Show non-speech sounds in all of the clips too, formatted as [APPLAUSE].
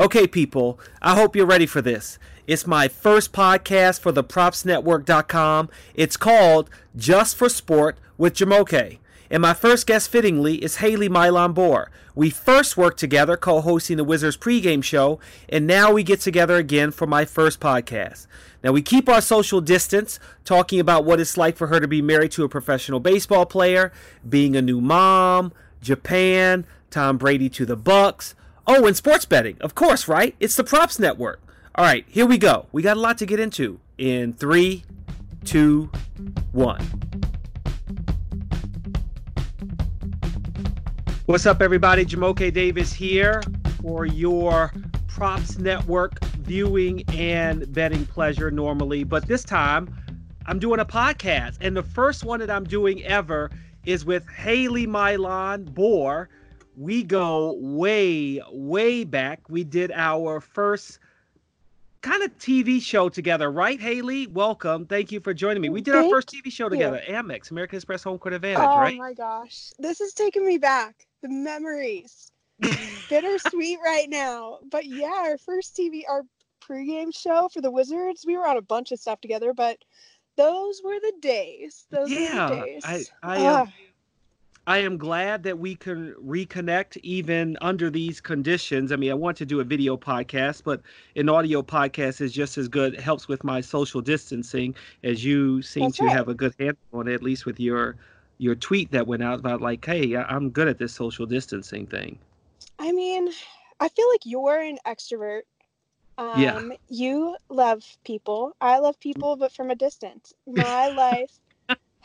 Okay, people, I hope you're ready for this. It's my first podcast for the propsnetwork.com. It's called Just for Sport with Jamoke. And my first guest, fittingly, is Haley Mylon Bour. We first worked together co hosting the Wizards pregame show, and now we get together again for my first podcast. Now, we keep our social distance, talking about what it's like for her to be married to a professional baseball player, being a new mom, Japan, Tom Brady to the Bucks, Oh, and sports betting. Of course, right? It's the Props Network. All right, here we go. We got a lot to get into in three, two, one. What's up, everybody? Jamoke Davis here for your Props Network viewing and betting pleasure normally. But this time, I'm doing a podcast. And the first one that I'm doing ever is with Haley Mylon Bour we go way, way back. We did our first kind of TV show together, right, Haley? Welcome. Thank you for joining me. We did Thank our first TV show you. together, Amex, American Express Home Court Advantage, oh right? Oh my gosh. This is taking me back. The memories. Bittersweet [LAUGHS] right now. But yeah, our first TV, our pregame show for the Wizards, we were on a bunch of stuff together, but those were the days. Those yeah, were the days. I, I am. I am glad that we can reconnect even under these conditions. I mean, I want to do a video podcast, but an audio podcast is just as good. It helps with my social distancing, as you seem That's to right. have a good handle on it, at least with your your tweet that went out about like, hey, I'm good at this social distancing thing. I mean, I feel like you're an extrovert. Um, Yeah. You love people. I love people, but from a distance. My [LAUGHS] life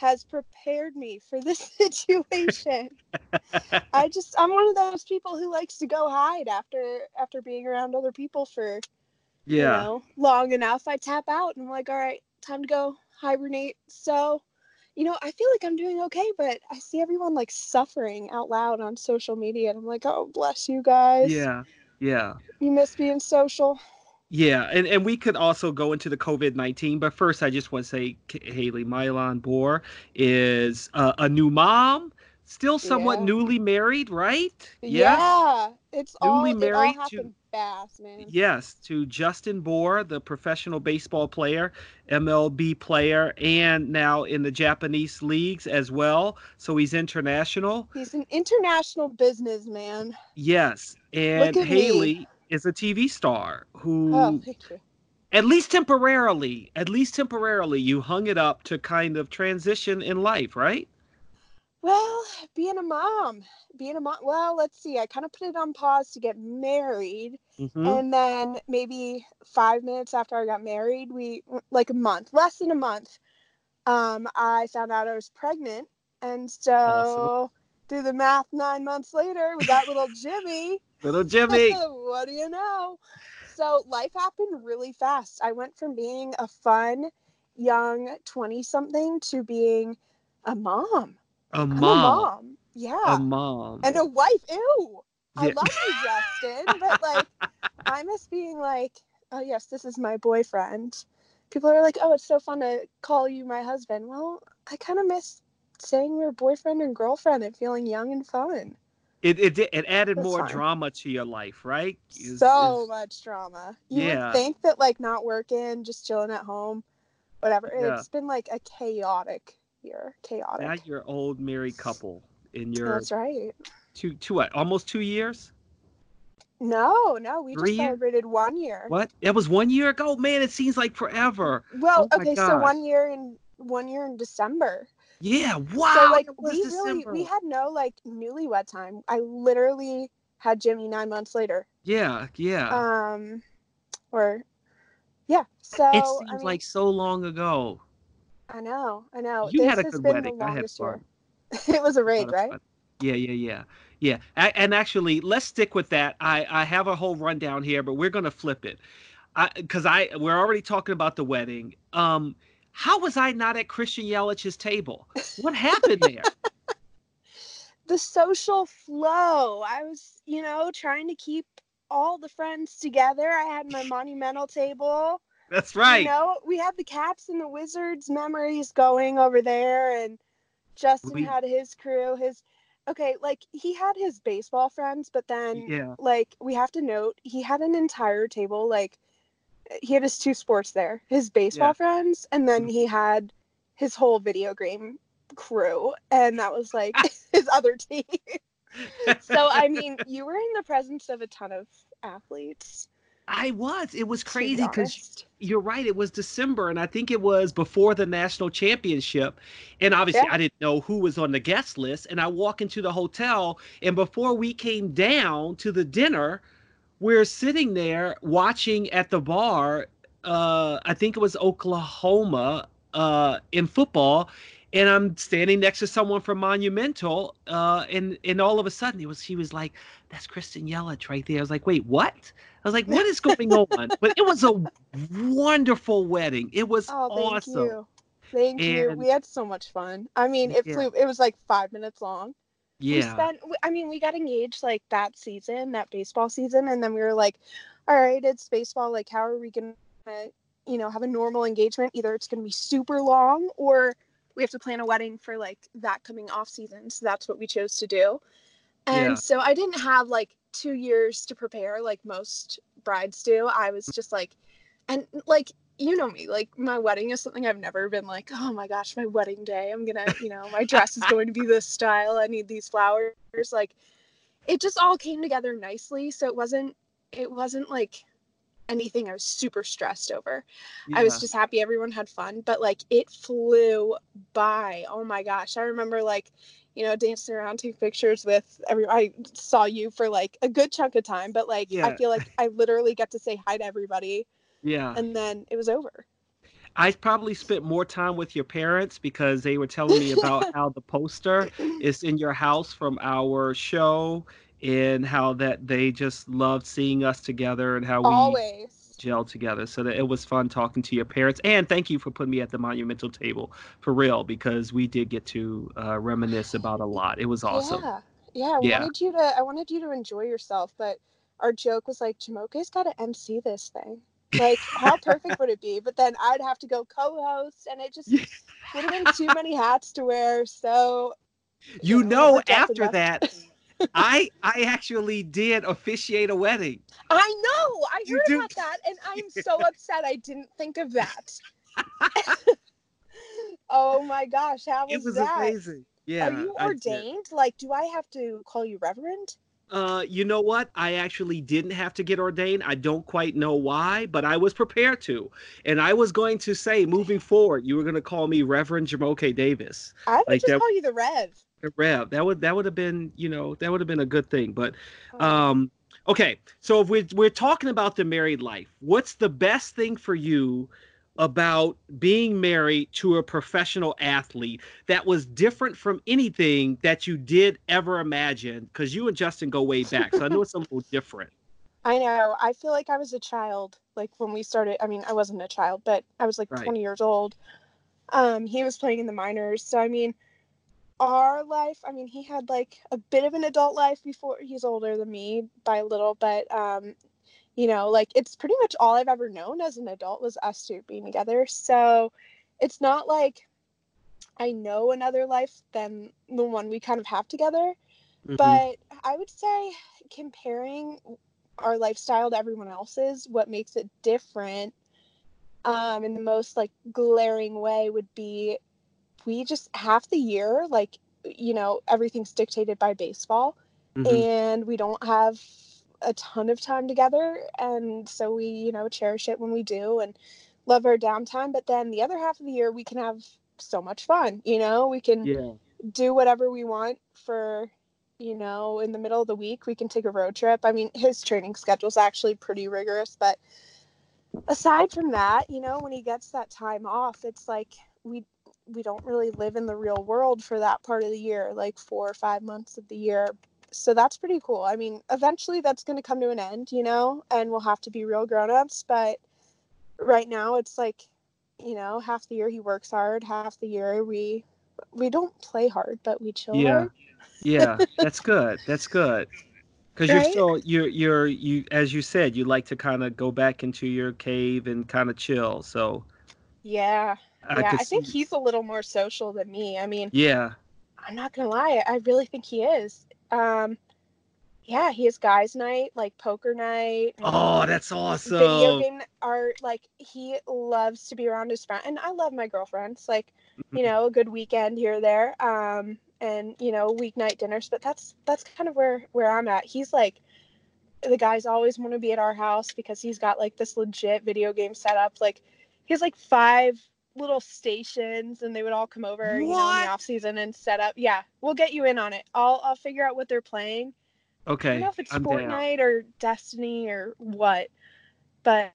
has prepared me for this [LAUGHS] situation. I [LAUGHS] just I'm one of those people who likes to go hide after after being around other people for you Yeah. know long enough. I tap out and I'm like, all right, time to go hibernate. So, you know, I feel like I'm doing okay, but I see everyone like suffering out loud on social media, and I'm like, oh bless you guys. Yeah. Yeah. You miss being social. Yeah, and, and we could also go into the COVID 19, but first, I just want to say Haley Mylon Bour is uh, a new mom, still somewhat Yeah. newly married, right? Yeah. It's all Newly it all married to- fast, man. Yes, to Justin Bour, the professional baseball player, MLB player, and now in the Japanese leagues as well. So he's international. He's an international businessman. Yes, and at me. Is a TV star who Oh, at least temporarily, at least temporarily, you hung it up to kind of transition in life, right? Well, being a mom, being a mom. Well, let's see. I kind of put it on pause to get married, Mm-hmm. and then maybe five minutes after I got married, we like a month, less than a month. Um, I found out I was pregnant, and so Awesome. do the math. Nine months later, we got little Jimmy. Little Jimmy. [LAUGHS] what do you know? So life happened really fast. I went from being a fun young 20 something to being a mom. A I'm a mom. mom. Yeah. A mom. and a wife. Ew. I love you, Justin. But like, [LAUGHS] I miss being like, oh, yes, this is my boyfriend. People are like, oh, it's so fun to call you my husband. Well, I kind of miss saying we're boyfriend and girlfriend and feeling young and fun. It, it did- it added That's more fine. drama to your life, right? Is- so is- much drama. You Yeah. would think that like not working, just chilling at home, whatever. Yeah. It's been like a chaotic year. Chaotic. now you're old married couple in your That's right. two two what almost two years. No, no, we Three just year- celebrated one year. What? That was one year ago. Man, it seems like forever. Well, Oh okay, so one year in one year in December. Yeah. Wow. so like we really we had no like newlywed time. I literally had Jimmy nine months later. Yeah. Yeah. Um, or yeah. So it I seems mean, like so long ago. I know, I know. You this had a good wedding. I had fun. [LAUGHS] it was a raid, right? fun. Yeah, yeah, yeah, yeah. And actually, let's stick with that. I I have a whole rundown here, but we're gonna flip it. I because I we're already talking about the wedding. Um, how was I not at Christian Yelich's table? What happened there? [LAUGHS] the social flow. I was, you know, trying to keep all the friends together. I had my monumental table. That's right. You know, we had the Caps and the Wizards memories going over there, and Justin We- had his crew. His okay, like he had his baseball friends, but then Yeah. like we have to note he had an entire table like he had his two sports there his baseball Yeah. friends and then Mhm. he had his whole video game crew and that was like [LAUGHS] [LAUGHS] his other team [LAUGHS] so i mean you were in the presence of a ton of athletes I was. It was crazy because you're right. It was December, and I think it was before the national championship. And obviously, Yeah. I didn't know who was on the guest list. And I walk into the hotel, and before we came down to the dinner, we're sitting there watching at the bar. Uh, I think it was Oklahoma uh, in football. And I'm standing next to someone from Monumental, uh, and and all of a sudden it was he was like, "That's Christian Yelich right there." I was like, "Wait, what?" I was like, "What is going on?" But it was a wonderful wedding. It was oh thank awesome. you thank you we had so much fun i mean it Yeah. flew it was like five minutes long we Yeah, spent i mean we got engaged like that season that baseball season and then we were like all right it's baseball like how are we gonna you know have a normal engagement? Either it's gonna be super long or we have to plan a wedding for like that coming off season. So that's what we chose to do. And Yeah. so i didn't have like two years to prepare like most brides do. I was just like and like you know me like my wedding is something i've never been like oh my gosh my wedding day i'm gonna you know my dress is going to be this style i need these flowers like it just all came together nicely so it wasn't it wasn't like anything i was super stressed over i was just happy everyone had fun but like it flew by oh my gosh i remember like you know dancing around taking pictures with every i saw you for like a good chunk of time but like Yeah. i feel like i literally get to say hi to everybody yeah. and then it was over I probably spent more time with your parents because they were telling me about [LAUGHS] how the poster is in your house from our show and how that they just loved seeing us together and how we always gelled together. So that it was fun talking to your parents. And thank you for putting me at the monumental table for real because we did get to uh, reminisce about a lot. It was awesome. yeah yeah i Yeah. wanted you to i wanted you to enjoy yourself but our joke was like jamoke's got to mc this thing like how [LAUGHS] perfect would it be but then i'd have to go co-host and it just would have been too many hats to wear so You know, after that, I I actually did officiate a wedding. I know. I You heard do- about that, and [LAUGHS] I'm so upset I didn't think of that. [LAUGHS] oh my gosh, how was, It was that? amazing. Yeah. Are you ordained? Like, do I have to call you reverend? Uh, you know what? I actually didn't have to get ordained. I don't quite know why, but I was prepared to. And I was going to say, moving forward, you were going to call me Reverend Jamoke Davis, I would Like just that- call you the Rev. the Rev. That would that would have been, you know, that would have been a good thing. But Oh, um, okay. So if we're we're talking about the married life, what's the best thing for you about being married to a professional athlete that was different from anything that you did ever imagine? Because you and Justin go way back, so I know it's a little different. [LAUGHS] I know. I feel like I was a child, like when we started. I mean, I wasn't a child, but I was like Right. 20 years old. Um, he was playing in the minors, so I mean, our life. I mean, he had like a bit of an adult life before. He's older than me by a little, but um, you know, like it's pretty much all I've ever known as an adult was us two being together. So it's not like I know another life than the one we kind of have together. Mhm. But I would say comparing our lifestyle to everyone else's, what makes it different um, in the most like glaring way would be we just half the year, like, you know, everything's dictated by baseball Mhm. and we don't have a ton of time together. And so we, you know, cherish it when we do and love our downtime. But then the other half of the year, we can have so much fun, you know, we can yeah. do whatever we want for you know in the middle of the week we can take a road trip i mean his training schedule is actually pretty rigorous but aside from that you know when he gets that time off it's like we we don't really live in the real world for that part of the year like four or five months of the year so that's pretty cool i mean eventually that's going to come to an end you know and we'll have to be real grown-ups but right now it's like you know half the year he works hard half the year we we don't play hard, but we chill Yeah. hard. Yeah, [LAUGHS] that's good. That's good. Because you're still you're you're you as you said you like to kind of go back into your cave and kind of chill. So Yeah. I yeah. I think he's a little more social than me. I mean, yeah I'm not gonna lie, I really think he is. Um, yeah, he has guys' night, like poker night. Oh, that's awesome. Video game are like he loves to be around his friend, and I love my girlfriends. Like, you [LAUGHS] know, a good weekend here or there, um, and you know, weeknight dinners. But that's that's kind of where where I'm at. He's like, the guys always want to be at our house because he's got like this legit video game setup. Like, he has like five little stations, and they would all come over, you know, in the off season and set up. Yeah, we'll get you in on it. I'll I'll figure out what they're playing. Okay. I don't know if it's I'm down. Fortnite or Destiny or what, but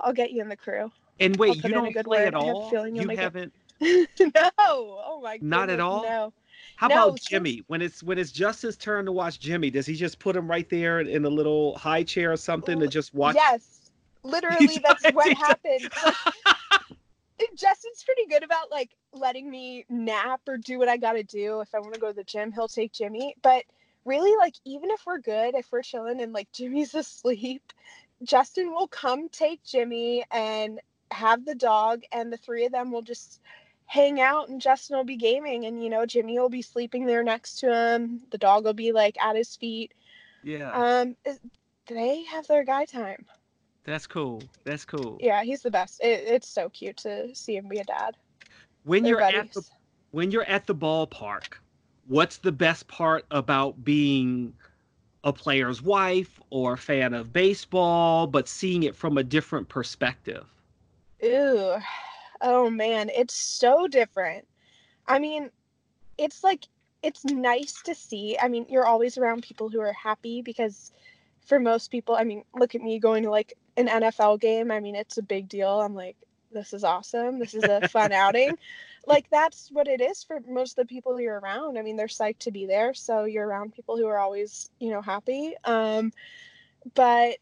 I'll get you in the crew. And wait, you in a don't good play word. at I have a all? feeling you'll You it. haven't. [LAUGHS] no, oh my god. Not at all? No, How No, about since- Jimmy? When it's when it's Justin's turn to watch Jimmy, does he just put him right there in a little high chair or something to just watch? yes, literally, that's does, what he happened. [LAUGHS] [LAUGHS] Justin's pretty good about like letting me nap or do what I got to do. If I want to go to the gym, he'll take Jimmy. But really, like even if we're good, if we're chilling and like [LAUGHS] Jimmy's asleep, Justin will come take Jimmy and have the dog, and the three of them will just hang out, and Justin will be gaming, and you know Jimmy will be sleeping there next to him. The dog will be like at his feet. Yeah, Um, they have their guy time. That's cool. That's cool. Yeah, he's the best. It, it's so cute to see him be a dad. When They're you're at the when you're at the ballpark, what's the best part about being a player's wife or a fan of baseball, but seeing it from a different perspective? Ooh, oh man, it's so different. I mean, it's like it's nice to see. I mean, you're always around people who are happy because for most people, I mean, look at me going to like an NFL game. I mean, it's a big deal. I'm like, this is awesome. This is a fun [LAUGHS] outing. Like that's what it is for most of the people you're around. I mean, they're psyched to be there, so you're around people who are always, you know, happy. Um, but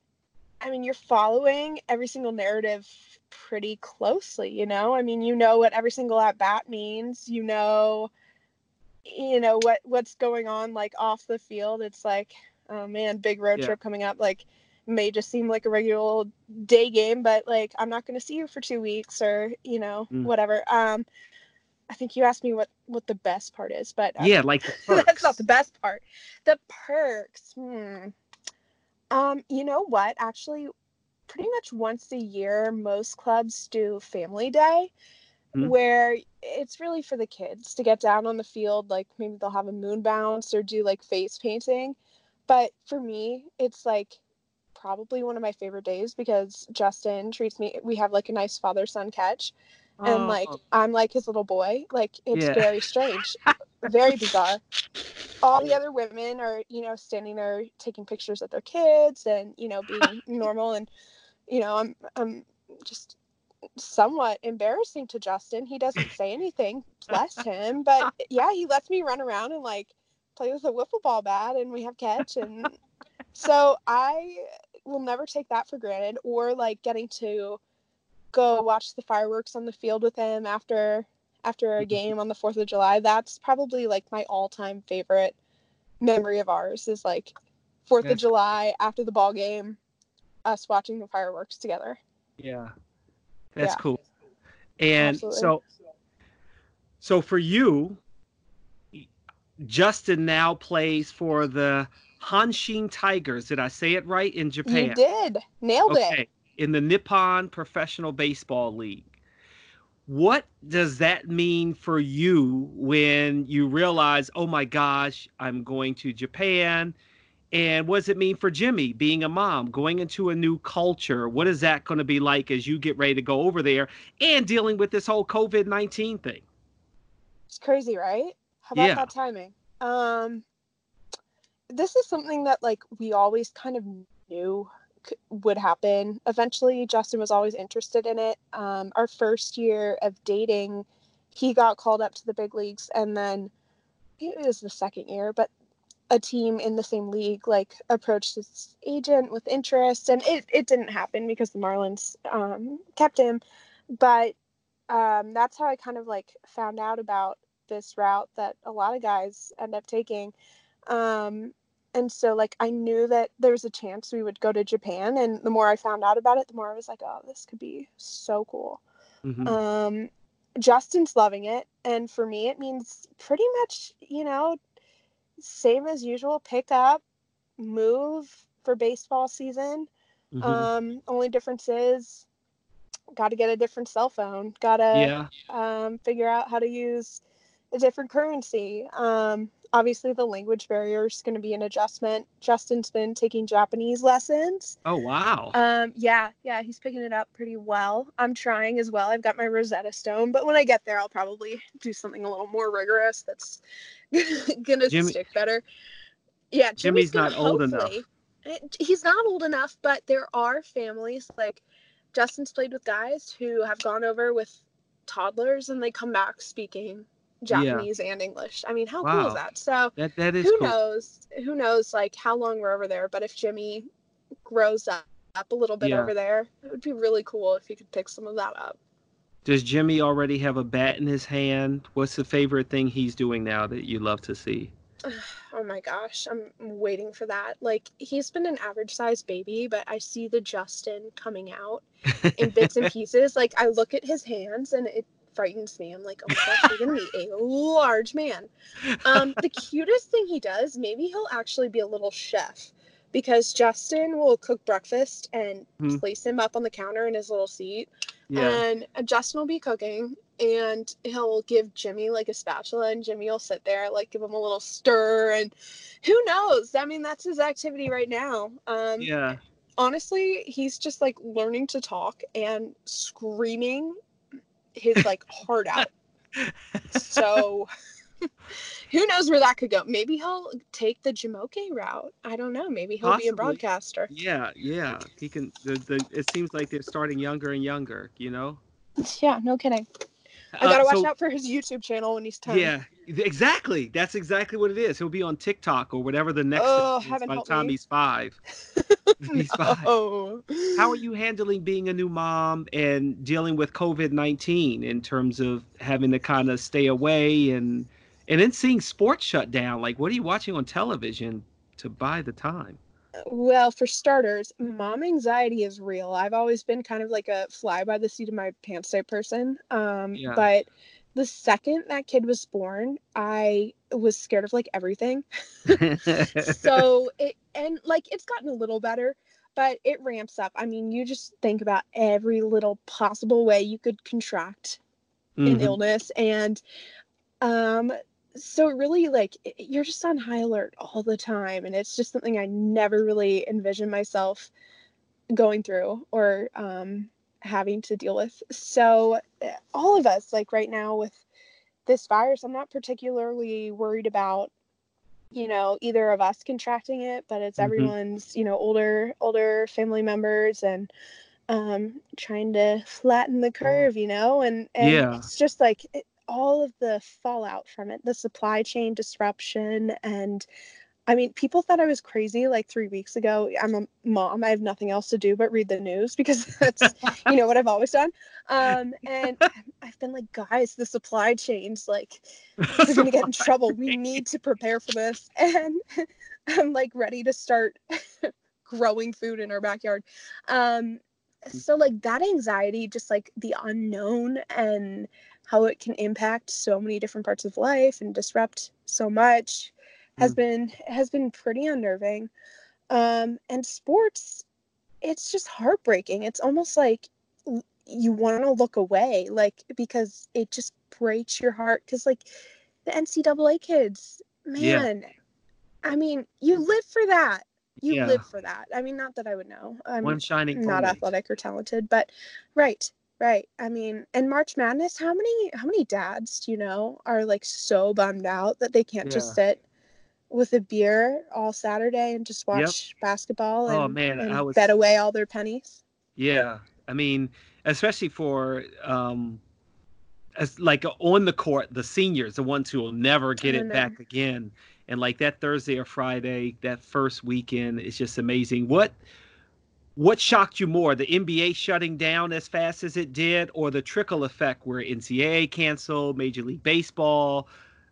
I mean, you're following every single narrative pretty closely, you know? I mean, you know what every single at bat means. You know, you know what what's going on like off the field. It's like, oh man, big road Yeah. trip coming up. Like, may just seem like a regular old day game, but like I'm not going to see you for two weeks or you know Mm. whatever. Um, I think you asked me what what the best part is, but uh, Yeah, like [LAUGHS] that's not the best part. The perks. Hmm. Um, you know what? Actually, pretty much once a year, most clubs do family day Hmm. where it's really for the kids to get down on the field. Like maybe they'll have a moon bounce or do like face painting. But for me, it's like probably one of my favorite days because Justin treats me we have like a nice father son catch and oh. like Oh, I'm like his little boy. Like it's Yeah. very strange, very bizarre. All the other women are, you know, standing there taking pictures of their kids and you know being [LAUGHS] normal, and you know I'm I'm just somewhat embarrassing to Justin. He doesn't say anything, bless him, but yeah, he lets me run around and like play with a wiffle ball bat, and we have catch, and [LAUGHS] so I will never take that for granted, or like getting to go watch the fireworks on the field with him after after a [LAUGHS] game on the 4th of July. That's probably like my all-time favorite memory of ours is like 4th Yeah. of July after the ball game us watching the fireworks together. Yeah. That's Yeah. cool. And Absolutely. so so for you Justin now plays for the Hanshin Tigers. Did I say it right in Japan? You did. Nailed it. Okay. In the Nippon Professional Baseball League. What does that mean for you when you realize, oh my gosh, I'm going to Japan? And what does it mean for Jimmy being a mom, going into a new culture? What is that going to be like as you get ready to go over there and dealing with this whole COVID 19 thing? It's crazy, right? How about Yeah. that timing? Um, this is something that like we always kind of knew c- would happen. Eventually, Justin was always interested in it. Um, our first year of dating, he got called up to the big leagues, and then it was the second year, but a team in the same league like approached his agent with interest, and it it didn't happen because the Marlins um, kept him. But um, that's how I kind of like found out about this route that a lot of guys end up taking. Um, and so like I knew that there was a chance we would go to Japan, and the more I found out about it, the more I was like, oh, this could be so cool. Mhm. Um, Justin's loving it. And for me, it means pretty much, you know, same as usual pick up, move for baseball season. Mhm. Um, only difference is got to get a different cell phone, got to yeah. um, figure out how to use a different currency. Um, obviously, the language barrier is going to be an adjustment. Justin's been taking Japanese lessons. Oh wow. Um, yeah, yeah, he's picking it up pretty well. I'm trying as well. I've got my Rosetta Stone, but when I get there, I'll probably do something a little more rigorous that's [LAUGHS] gonna Jimmy- stick better. Yeah, Jimmy's gonna not old enough. He's not old enough, but there are families like Justin's played with guys who have gone over with toddlers and they come back speaking Yeah. Japanese and English. I mean, how cool is that? So that that is who cool. knows who knows like how long we're over there but if jimmy grows up, up a little bit Yeah. over there it would be really cool if he could pick some of that up Does Jimmy already have a bat in his hand? What's the favorite thing he's doing now that you love to see? [SIGHS] oh my gosh i'm waiting for that like he's been an average sized baby but i see the justin coming out in bits and [LAUGHS] pieces like i look at his hands and it frightens me i'm like oh my gosh he's gonna be a large man um the cutest thing he does maybe he'll actually be a little chef because justin will cook breakfast and Hmm. place him up on the counter in his little seat yeah. and justin will be cooking and he'll give jimmy like a spatula and jimmy will sit there like give him a little stir and who knows i mean that's his activity right now um yeah. honestly he's just like learning to talk and screaming his like heart out so [LAUGHS] who knows where that could go maybe he'll take the jamoke route i don't know maybe he'll be a broadcaster Yeah, yeah. He can. The, the it seems like they're starting younger and younger. You know. yeah no kidding i Uh, gotta watch so- out for his youtube channel when he's 10 Yeah, exactly. That's exactly what it is. He'll be on TikTok or whatever the next Oh, is by the time me. he's five. [LAUGHS] [LAUGHS] five. Oh. How are you handling being a new mom and dealing with COVID nineteen in terms of having to kind of stay away and and then seeing sports shut down? Like, what are you watching on television to buy the time? Well, for starters, mom anxiety is real. I've always been kind of like a fly by the seat of my pants type person. Um, Yeah. But the second that kid was born, I was scared of like everything. [LAUGHS] [LAUGHS] so it and like it's gotten a little better, but it ramps up. I mean, you just think about every little possible way you could contract an Mhm. illness and um so really like you're just on high alert all the time and it's just something i never really envisioned myself going through or um having to deal with so uh, all of us like right now with this virus i'm not particularly worried about you know either of us contracting it but it's Mhm. everyone's you know older older family members and um trying to flatten the curve you know and and Yeah. it's just like it, all of the fallout from it the supply chain disruption and i mean people thought i was crazy like three weeks ago. I'm a mom. I have nothing else to do but read the news because [LAUGHS] that's you know what i've always done. Um and [LAUGHS] i've been like guys the supply chains like [LAUGHS] we're gonna get in trouble. We need to prepare for this. And i'm like ready to start growing food in our backyard. Um so like that anxiety just like the unknown and how it can impact so many different parts of life and disrupt so much has Mm. been has been pretty unnerving. Um and sports it's just heartbreaking. It's almost like you want to look away like because it just breaks your heart because like the ncaa kids Yeah. man i mean you live for that. You Yeah. live for that. I mean not that i would know. I'm One shining not athletic or talented but right right. I mean and march madness how many how many dads do you know are like so bummed out that they can't just sit with a beer all saturday and just Yep. watch basketball and, Oh, man, and I was- bet away all their pennies Yeah, I mean, especially for um, as like on the court, the seniors, the ones who will never get it know. back again, and like that Thursday or Friday, that first weekend is just amazing. What what shocked you more, the NBA shutting down as fast as it did, or the trickle effect where NCAA canceled, Major League Baseball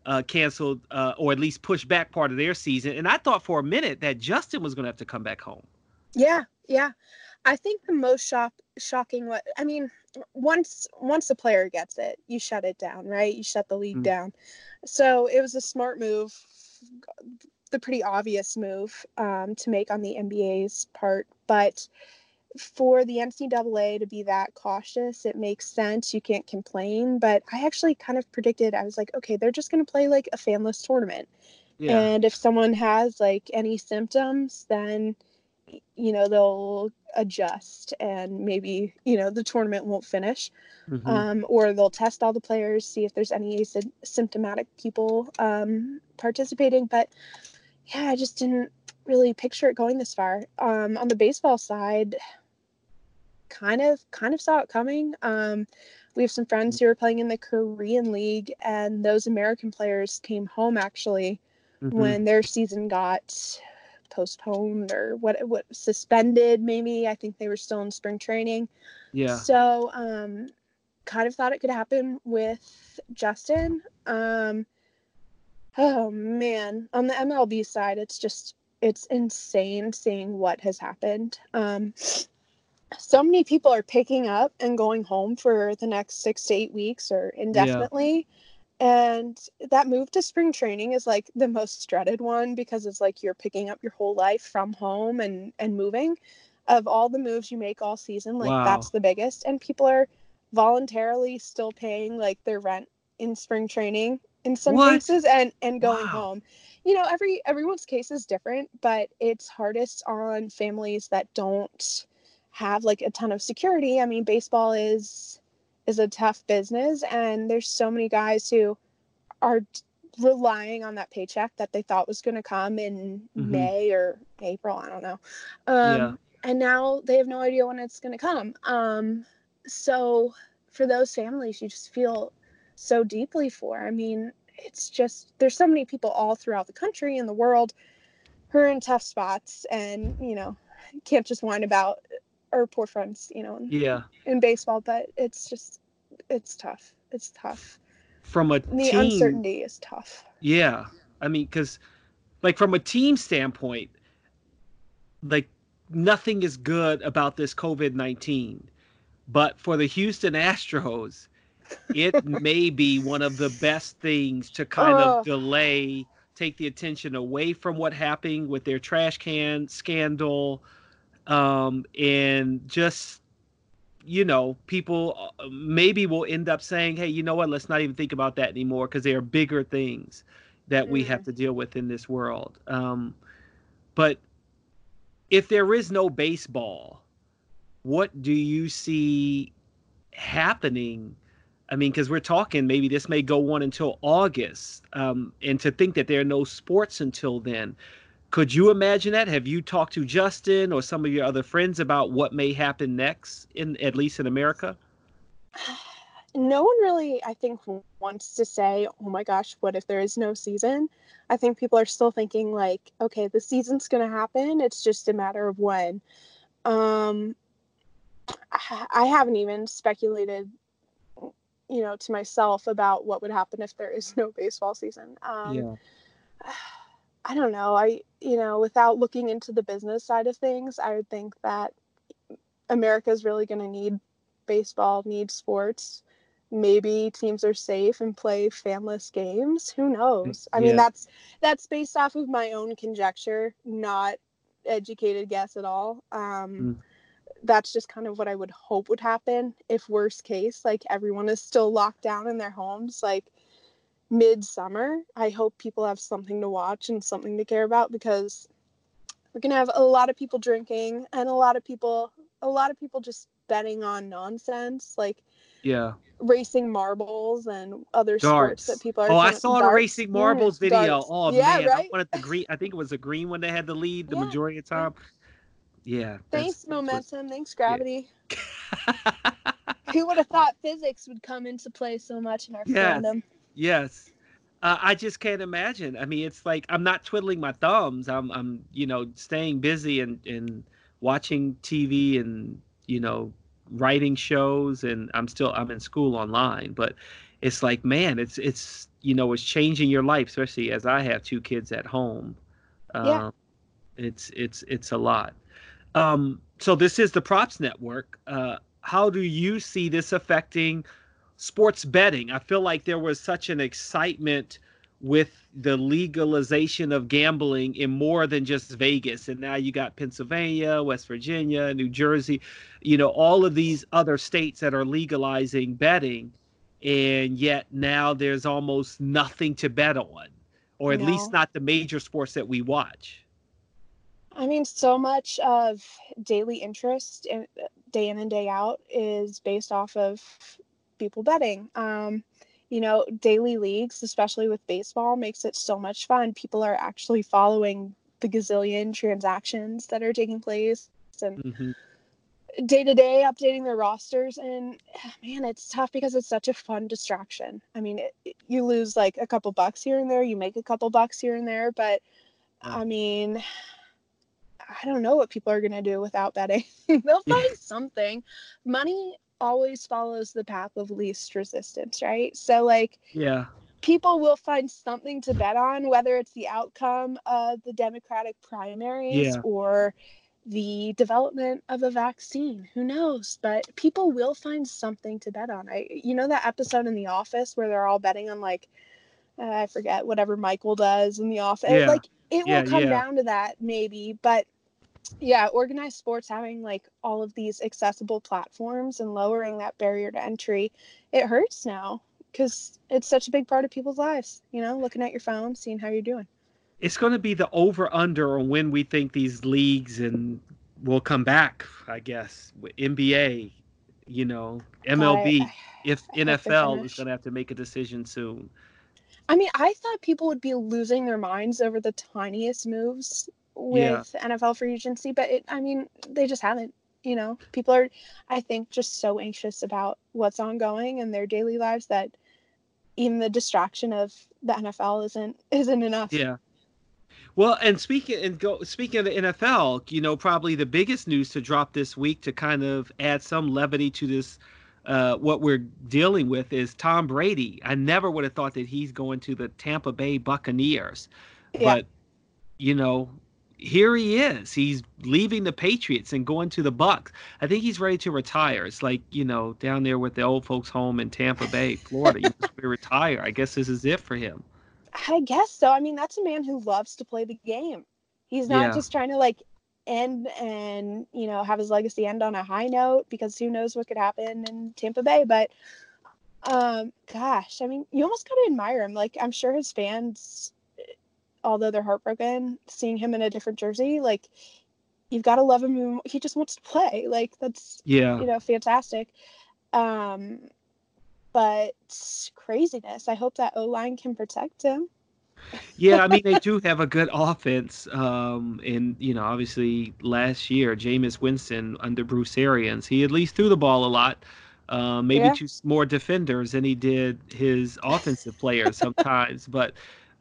uh, canceled, uh, or at least pushed back part of their season? And I thought for a minute that Justin was going to have to come back home. yeah yeah I think the most shock shocking what I mean once once a player gets it, you shut it down, right? You shut the league mm. down. So it was a smart move, the pretty obvious move um, to make on the NBA's part, but for the NCAA to be that cautious, it makes sense. You can't complain. But I actually kind of predicted, I was like, okay, they're just going to play like a fanless tournament. Yeah. And if someone has like any symptoms, then, you know, they'll adjust and maybe, you know, the tournament won't finish. Mm-hmm. Um, or they'll test all the players, see if there's any asymptomatic people um, participating. But yeah, I just didn't really picture it going this far. Um, on the baseball side, kind of kind of saw it coming. Um, we have some friends who are playing in the Korean League, and those American players came home actually mm-hmm. when their season got postponed or what what suspended maybe i think they were still in spring training yeah so um kind of thought it could happen with justin um oh man on the mlb side it's just it's insane seeing what has happened um so many people are picking up and going home for the next six to eight weeks or indefinitely. Yeah. And that move to spring training is like the most dreaded one because it's like you're picking up your whole life from home and and moving. Of all the moves you make all season, like wow. that's the biggest. And people are voluntarily still paying like their rent in spring training in some what? cases and and going wow. home you know every everyone's case is different but it's hardest on families that don't have like a ton of security. I mean, baseball is is a tough business and there's so many guys who are relying on that paycheck that they thought was going to come in mm-hmm. May or April, I don't know. Um, yeah. and now they have no idea when it's going to come. Um, so for those families you just feel so deeply for. I mean, it's just there's so many people all throughout the country and the world who are in tough spots and, you know, can't just whine about our poor friends, you know, in, yeah, in baseball. But it's just, it's tough. It's tough. From a the team, uncertainty is tough. Yeah, I mean, because like from a team standpoint, like nothing is good about this COVID nineteen, but for the Houston Astros, it may be one of the best things to kind oh. of delay, take the attention away from what happened with their trash can scandal um, and just you know people uh, maybe will end up saying hey you know what let's not even think about that anymore because there are bigger things that mm. we have mm. to deal with in this world um, but if there is no baseball what do you see happening i mean because we're talking maybe this may go on until august um, and to think that there are no sports until then could you imagine that? Have you talked to Justin or some of your other friends about what may happen next in at least in America? [SIGHS] No one really, I think, wants to say, "Oh my gosh, what if there is no season?" I think people are still thinking like, "Okay, the season's going to happen. It's just a matter of when." Um, [SIGHS] I haven't even speculated, you know, to myself about what would happen if there is [LAUGHS] no baseball season. Um, yeah [SIGHS] I don't know. I, you know, without looking into the business side of things, I would think that America is really going to need baseball, need sports. Maybe teams are safe and play fanless games. Who knows? I yeah. mean, that's that's based off of my own conjecture, not educated guess at all. Um, mm. That's just kind of what I would hope would happen if worst case, like everyone is still locked down in their homes. Like midsummer, I hope people have something to watch and something to care about because we're gonna have a lot of people drinking and a lot of people a lot of people just betting on nonsense like yeah racing marbles and other darts. sports that people are. Oh, I saw darts. a racing marbles mm, video. Darts. Oh yeah, man, right? I wanted the green. I think it was the green one they had the lead the yeah. majority of the time. Yeah. Thanks momentum. thanks gravity. Yeah. [LAUGHS] Who would have thought physics would come into play so much in our yes. fandom? Yes. Uh, I just can't imagine. I mean, it's like I'm not twiddling my thumbs. I'm, I'm, you know, staying busy and and watching TV and you know, writing shows, and I'm still I'm in school online. But it's like, man, it's it's you know, it's changing your life, especially as I have two kids at home. yeah. Um, it's it's it's a lot. Um, so this is the props network. Uh, how do you see this affecting sports betting? I feel like there was such an excitement with the legalization of gambling in more than just Vegas. And now you got Pennsylvania, West Virginia, New Jersey, you know, all of these other states that are legalizing betting. And yet now there's almost nothing to bet on, or at no. least not the major sports that we watch. I mean, so much of daily interest in, day in and day out is based off of people betting. Um, you know, daily leagues, especially with baseball, makes it so much fun. People are actually following the gazillion transactions that are taking place and day to day updating their rosters. And [SIGHS] man, it's tough because it's such a fun distraction. I mean, it, you lose like a couple bucks here and there, you make a couple bucks here and there, but I mean, I don't know what people are going to do without betting. [LAUGHS] They'll find something. Money always follows the path of least resistance, right? So, like, yeah, people will find something to bet on, whether it's the outcome of the Democratic primaries yeah. or the development of a vaccine. Who knows? But people will find something to bet on. I, you know, that episode in The Office where they're all betting on like, uh, I forget whatever Michael does in The Office. Yeah. Like, it yeah, will come down to that maybe, but yeah organized sports having like all of these accessible platforms and lowering that barrier to entry it hurts now because it's such a big part of people's lives you know looking at your phone seeing how you're doing. It's going to be the over under on when we think these leagues and will come back i guess nba you know mlb I, I, if I nfl is going to have to make a decision soon. I mean, I thought people would be losing their minds over the tiniest moves with yeah. NFL free agency, but it, I mean, they just haven't. You know, people are, I think, just so anxious about what's ongoing in their daily lives that even the distraction of the NFL isn't isn't enough. Yeah. Well, and speaking and go speaking of the NFL, you know, probably the biggest news to drop this week to kind of add some levity to this uh, what we're dealing with is Tom Brady. I never would have thought that he's going to the Tampa Bay Buccaneers, yeah. but you know, here he is. He's leaving the Patriots and going to the Bucks. I think he's ready to retire. It's like you know down there with the old folks' home in Tampa Bay, [LAUGHS] Florida. you just retire. I guess this is it for him. I guess so. I mean, that's a man who loves to play the game. He's not yeah. just trying to like end and you know have his legacy end on a high note because who knows what could happen in Tampa Bay. But um, gosh, I mean, you almost gotta admire him. Like I'm sure his fans although they're heartbroken seeing him in a different jersey like you've got to love him he just wants to play like that's yeah you know fantastic um but craziness i hope that o line can protect him yeah, I mean they [LAUGHS] do have a good offense. Um, and you know, obviously last year, Jameis Winston under Bruce Arians, he at least threw the ball a lot. Uh, maybe yeah. to more defenders than he did his offensive players sometimes. but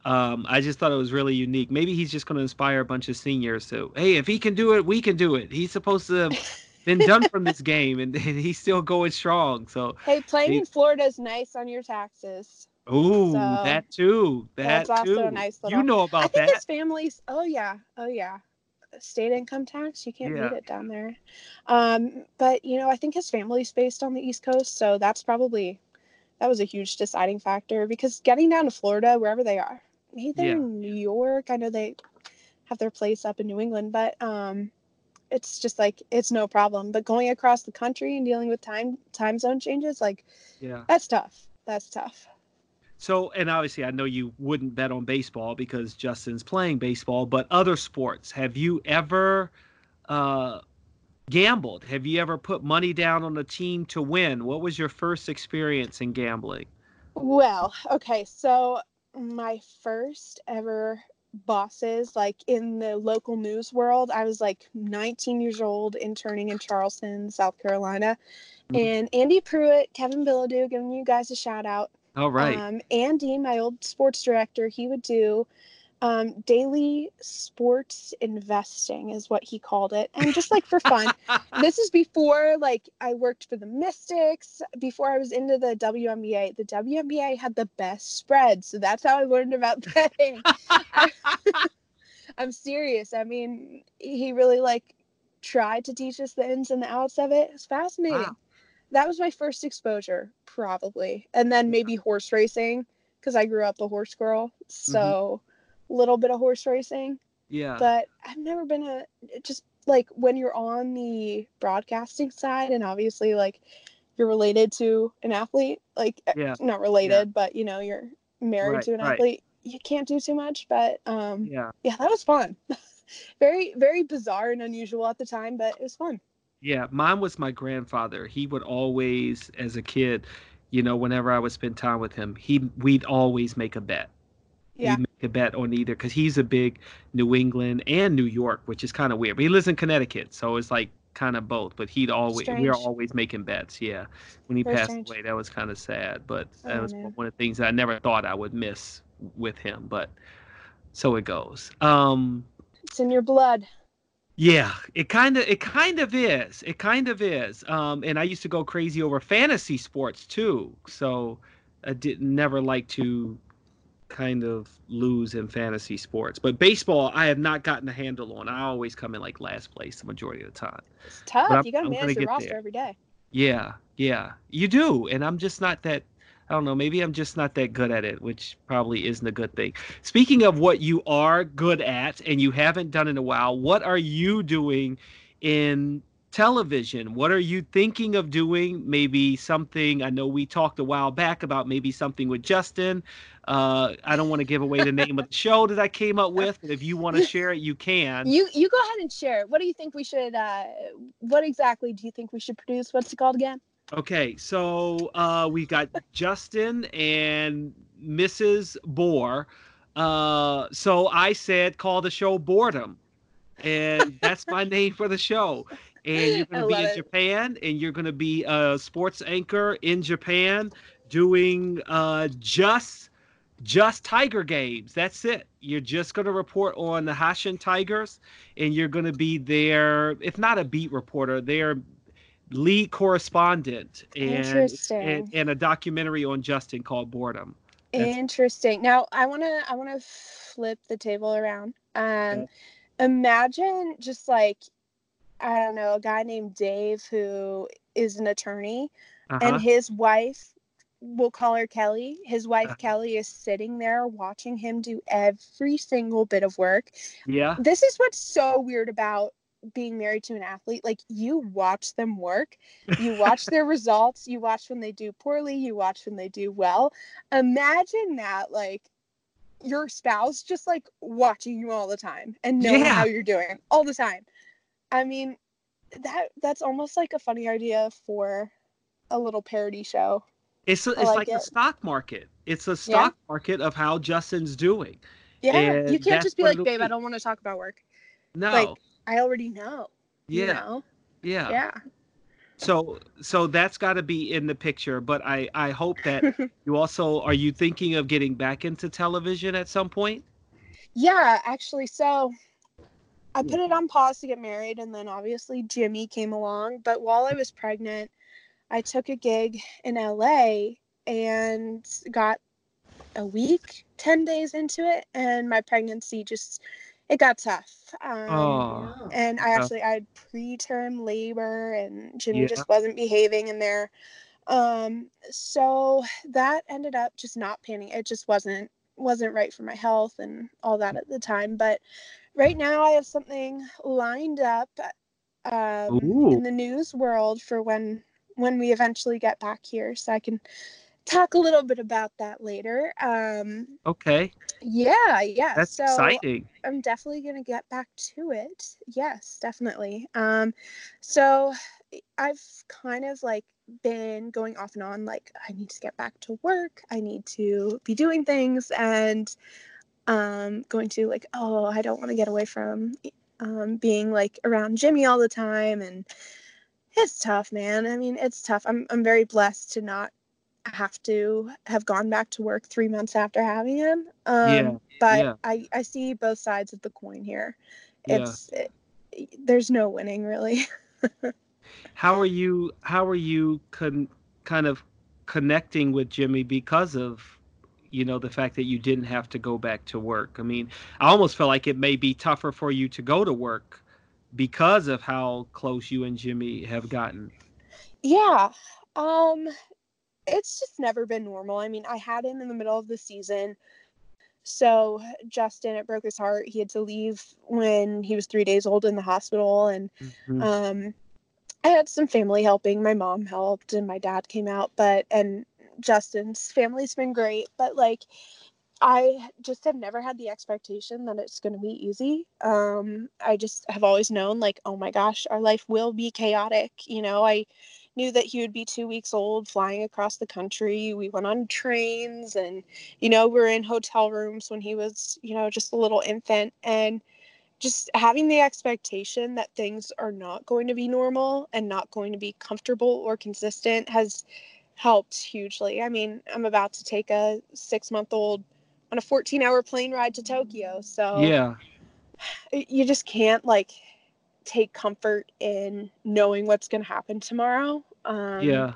um, I just thought it was really unique. Maybe he's just going to inspire a bunch of seniors to, hey, if he can do it, we can do it. He's supposed to have been done from this game, and, and, he's still going strong. So [LAUGHS] hey, playing he, in Florida is nice on your taxes. Oh, so, that too. That that's too. also nice. Little, you know about I think that. his family's. Oh yeah. Oh yeah. State income tax. You can't yeah. beat it down there. Um, but you know, I think his family's based on the East Coast, so that's probably that was a huge deciding factor because getting down to Florida, wherever they are, either yeah. in New York. I know they have their place up in New England, but um, it's just like it's no problem. But going across the country and dealing with time time zone changes, like yeah, that's tough. That's tough. So, and obviously, I know you wouldn't bet on baseball because Justin's playing baseball, but other sports, have you ever uh, gambled? Have you ever put money down on a team to win? What was your first experience in gambling? Well, okay, so my first ever bosses like in the local news world i was like 19 years old interning in charleston south carolina. Mm-hmm. and andy pruitt kevin bilodeau giving you guys a shout out all right. Um, andy my old sports director he would do um, daily sports investing is what he called it and just like for fun [LAUGHS] this is before like i worked for the mystics before i was into the WNBA the WNBA had the best spread so that's how i learned about [LAUGHS] betting [LAUGHS] i'm serious i mean he really like tried to teach us the ins and the outs of it. It's fascinating. Wow. That was my first exposure, probably. And then maybe horse racing, because I grew up a horse girl. So a little bit of horse racing. Yeah. But I've never been a just like when you're on the broadcasting side and obviously like you're related to an athlete, like eh, Yeah. not related, but you know, you're married Right, to an right. athlete, you can't do too much. But um yeah. yeah, that was fun. [LAUGHS] very, very bizarre and unusual at the time, but it was fun. Yeah, mine was my grandfather. He would always, as a kid, you know, whenever I would spend time with him, he we'd always make a bet. Yeah. We'd make a bet on either because he's a big New England and New York, which is kind of weird. But he lives in Connecticut, so it's like kind of both. But he'd always we were Strange. always making bets. Yeah, when he Very passed strange. away, that was kind of sad. But that Oh, was man. one of the things that I never thought I would miss with him. But so it goes. Um, It's in your blood. yeah, it kind of it kind of is. It kind of is. Um, and I used to go crazy over fantasy sports too. So I did never like to kind of lose in fantasy sports. But baseball, I have not gotten a handle on. I always come in like last place the majority of the time. It's tough. You gotta manage your roster there. every day. Yeah, yeah, you do. And I'm just not that. I don't know. Maybe I'm just not that good at it, which probably isn't a good thing. Speaking of what you are good at and you haven't done in a while, what are you doing in television? What are you thinking of doing? Maybe something. I know we talked a while back about maybe something with Justin. Uh, I don't want to give away the name of the show that I came up with, but if you want to [LAUGHS] share it, you can. You you go ahead and share it. What do you think we should uh what exactly do you think we should produce? What's it called again? Okay, so uh, we got Justin and Mrs. Bour. Uh, so I said, call the show Boredom. And that's my name for the show. And you're [LAUGHS] going to be in it. Japan, and you're going to be a sports anchor in Japan doing uh, just just Tiger games. That's it. You're just going to report on the Hanshin Tigers, and you're going to be their, if not a beat reporter, their lead correspondent and, and and a documentary on Justin called Boredom. That's- Interesting. Now I wanna I wanna flip the table around. Um imagine just like I don't know, a guy named Dave who is an attorney Uh-huh. and his wife we'll call her Kelly. His wife Uh-huh. Kelly is sitting there watching him do every single bit of work. yeah. This is what's so weird about being married to an athlete. Like you watch them work, you watch [LAUGHS] their results, you watch when they do poorly, you watch when they do well. Imagine that like your spouse just like watching you all the time and knowing Yeah. how you're doing all the time. I mean, that that's almost like a funny idea for a little parody show. It's a, I it's like like, a it. stock market. It's a stock market of how Justin's doing. Yeah, And you can't just be like, babe, I don't want to talk about work. No. Like, I already know. you yeah. know? Yeah. Yeah. So so that's got to be in the picture, but I I hope that [LAUGHS] you also are you thinking of getting back into television at some point? Yeah, actually, so I put it on pause to get married, and then obviously Jimmy came along. But while I was pregnant, I took a gig in LA and got a week, 10 days into it, and my pregnancy just it got tough. Um, Oh. and I actually I had preterm labor, and Jimmy Yeah. just wasn't behaving in there. Um, so that ended up just not panning. It just wasn't wasn't right for my health and all that at the time. But right now I have something lined up um, in the news world for when when we eventually get back here, so I can talk a little bit about that later. Um, Okay. yeah, yeah. That's so exciting. I'm definitely gonna get back to it. Yes, definitely. Um, so I've kind of like been going off and on, like I need to get back to work. I need to be doing things, and um, going to like, oh, I don't want to get away from um, being like around Jimmy all the time, and it's tough, man. I mean, it's tough. I'm I'm very blessed to not have to have gone back to work three months after having him. Um, Yeah, but yeah. I I see both sides of the coin here. Yeah. It's it, there's no winning really. [LAUGHS] How are you how are you con- kind of connecting with Jimmy because of you know the fact that you didn't have to go back to work? I mean, I almost feel like it may be tougher for you to go to work because of how close you and Jimmy have gotten. Yeah. Um it's just never been normal. I mean, I had him in the middle of the season. So Justin, it broke his heart. He had to leave when he was three days old in the hospital, and mm-hmm. um, I had some family helping. My mom helped, and my dad came out. But and Justin's family's been great, but like I just have never had the expectation that it's going to be easy. Um, I just have always known, like, oh my gosh, our life will be chaotic. You know, I knew that he would be two weeks old flying across the country. We went on trains and, you know, we are in hotel rooms when he was, you know, just a little infant. And just having the expectation that things are not going to be normal and not going to be comfortable or consistent has helped hugely. I mean, I'm about to take a six month old on a 14 hour plane ride to Tokyo. So, yeah, you just can't like take comfort in knowing what's going to happen tomorrow. Um, yeah.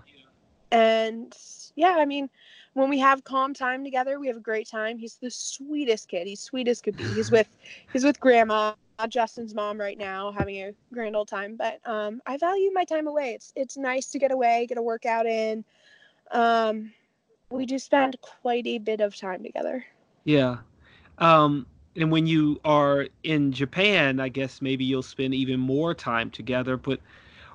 And yeah, I mean, when we have calm time together, we have a great time. He's the sweetest kid. He's sweet as could be. He's with [LAUGHS] he's with grandma, Justin's mom right now, having a grand old time. But um, I value my time away. It's it's nice to get away, get a workout in. Um, we do spend quite a bit of time together. Yeah. Um, and when you are in Japan, I guess maybe you'll spend even more time together. But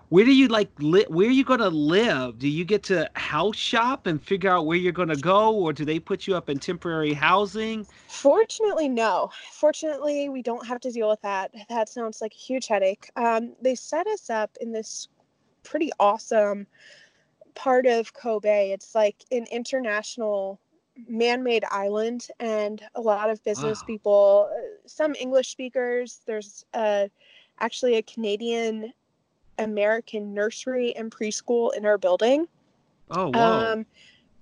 where do you like li- where are you going to live do you get to house shop and figure out where you're going to go or do they put you up in temporary housing fortunately no fortunately we don't have to deal with that that sounds like a huge headache um, they set us up in this pretty awesome part of kobe it's like an international man-made island and a lot of business wow. people uh, some english speakers there's uh, actually a canadian American nursery and preschool in our building. Oh, wow. Um,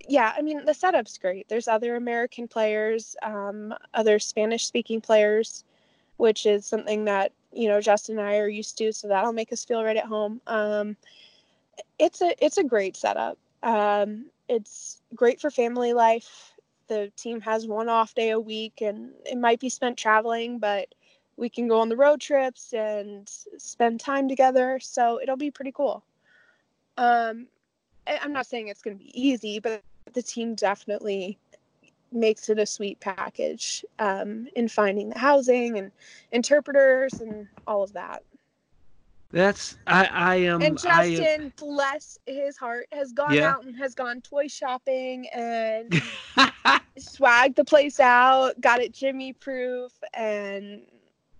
yeah, I mean, the setup's great. There's other American players, um, other Spanish speaking players, which is something that, you know, Justin and I are used to. So that'll make us feel right at home. Um, it's a, it's a great setup. Um, it's great for family life. The team has one off day a week and it might be spent traveling, but we can go on the road trips and spend time together. So it'll be pretty cool. Um, I'm not saying it's going to be easy, but the team definitely makes it a sweet package um, in finding the housing and interpreters and all of that. That's I I am. and Justin, bless his heart, has gone yeah. out and has gone toy shopping and [LAUGHS] swagged the place out, got it Jimmy proof, and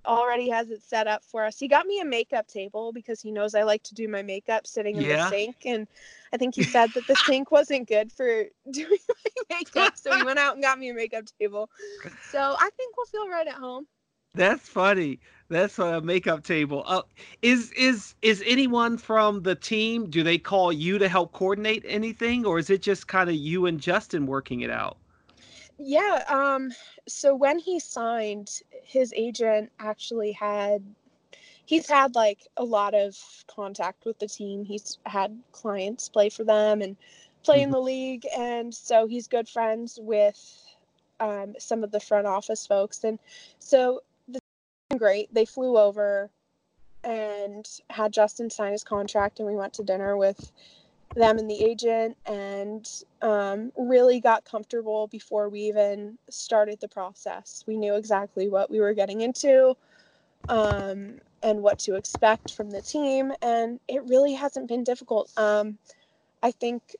already has it set up for us. He got me a makeup table because he knows I like to do my makeup sitting in yeah. the sink. And I think he said that the [LAUGHS] sink wasn't good for [LAUGHS] doing my makeup. So he went out and got me a makeup table. So I think we'll feel right at home. That's funny. That's a makeup table. Uh, is is is anyone from the team? Do they call you to help coordinate anything, or is it just kind of you and Justin working it out? Yeah. Um, so when he signed, his agent actually had he's had like a lot of contact with the team. He's had clients play for them and play in mm-hmm. the league, and so he's good friends with um, some of the front office folks. And so great. They flew over and had Justin sign his contract, and we went to dinner with them and the agent and um, really got comfortable before we even started the process. We knew exactly what we were getting into um, and what to expect from the team, and it really hasn't been difficult. Um, I think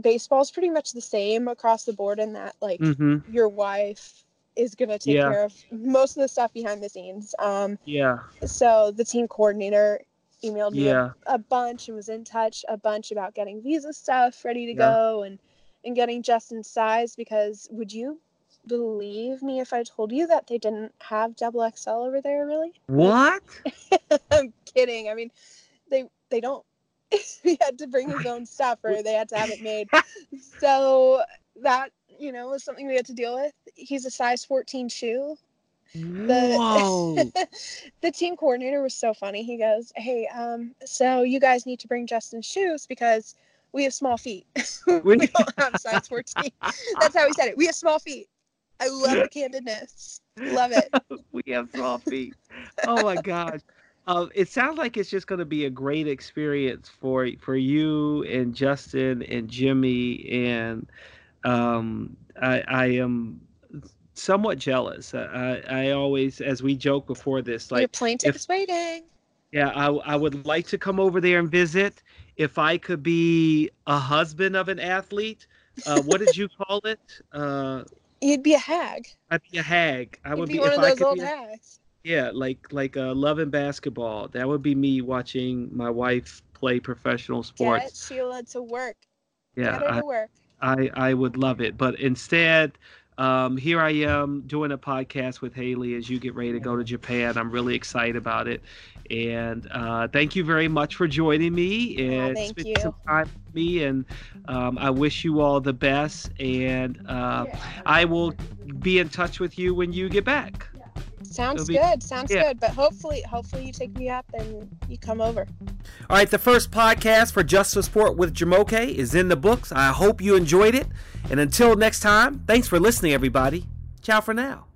baseball is pretty much the same across the board in that, like, mm-hmm. your wife is going to take yeah. care of most of the stuff behind the scenes. Um, yeah. So the team coordinator emailed me yeah. a, a, bunch and was in touch a bunch about getting visa stuff ready to yeah. go and and getting Justin's size because would you believe me if I told you that they didn't have double XL over there really? What? [LAUGHS] I'm kidding. I mean, they they don't. [LAUGHS] he had to bring his own stuff or they had to have it made. [LAUGHS] so that you know was something we had to deal with. He's a size 14 shoe the [LAUGHS] the team coordinator was so funny. He goes, "Hey, um, so you guys need to bring Justin's shoes because we have small feet. [LAUGHS] [LAUGHS] we don't have size 14." That's how he said it. We have small feet. I love the candidness. Love it. we have small feet. Oh my gosh. uh, it sounds like it's just going to be a great experience for for you and Justin and Jimmy and um, I, I am somewhat jealous. I, I always, as we joke before this, like your plane ticket's waiting. Yeah, I, I would like to come over there and visit. If I could be a husband of an athlete, uh, what did you call it? Uh, You'd be a hag. I'd be a hag. I You'd would be, be, one if of I those could old be a- hags. yeah, like like uh, love and basketball. That would be me watching my wife play professional sports. Get. Sheila to work. Yeah, Get her I, to work. I I would love it, but instead, um, here I am doing a podcast with Haley as you get ready to go to Japan. I'm really excited about it, and uh, thank you very much for joining me and thank spending you. some time with me. And um, I wish you all the best, and uh, I will be in touch with you when you get back. Sounds be- good. Sounds yeah. good. But hopefully, hopefully you take me up and you come over. All right, the first podcast for Just for Sport with Jamoke is in the books. I hope you enjoyed it. And until next time, thanks for listening, everybody. Ciao for now.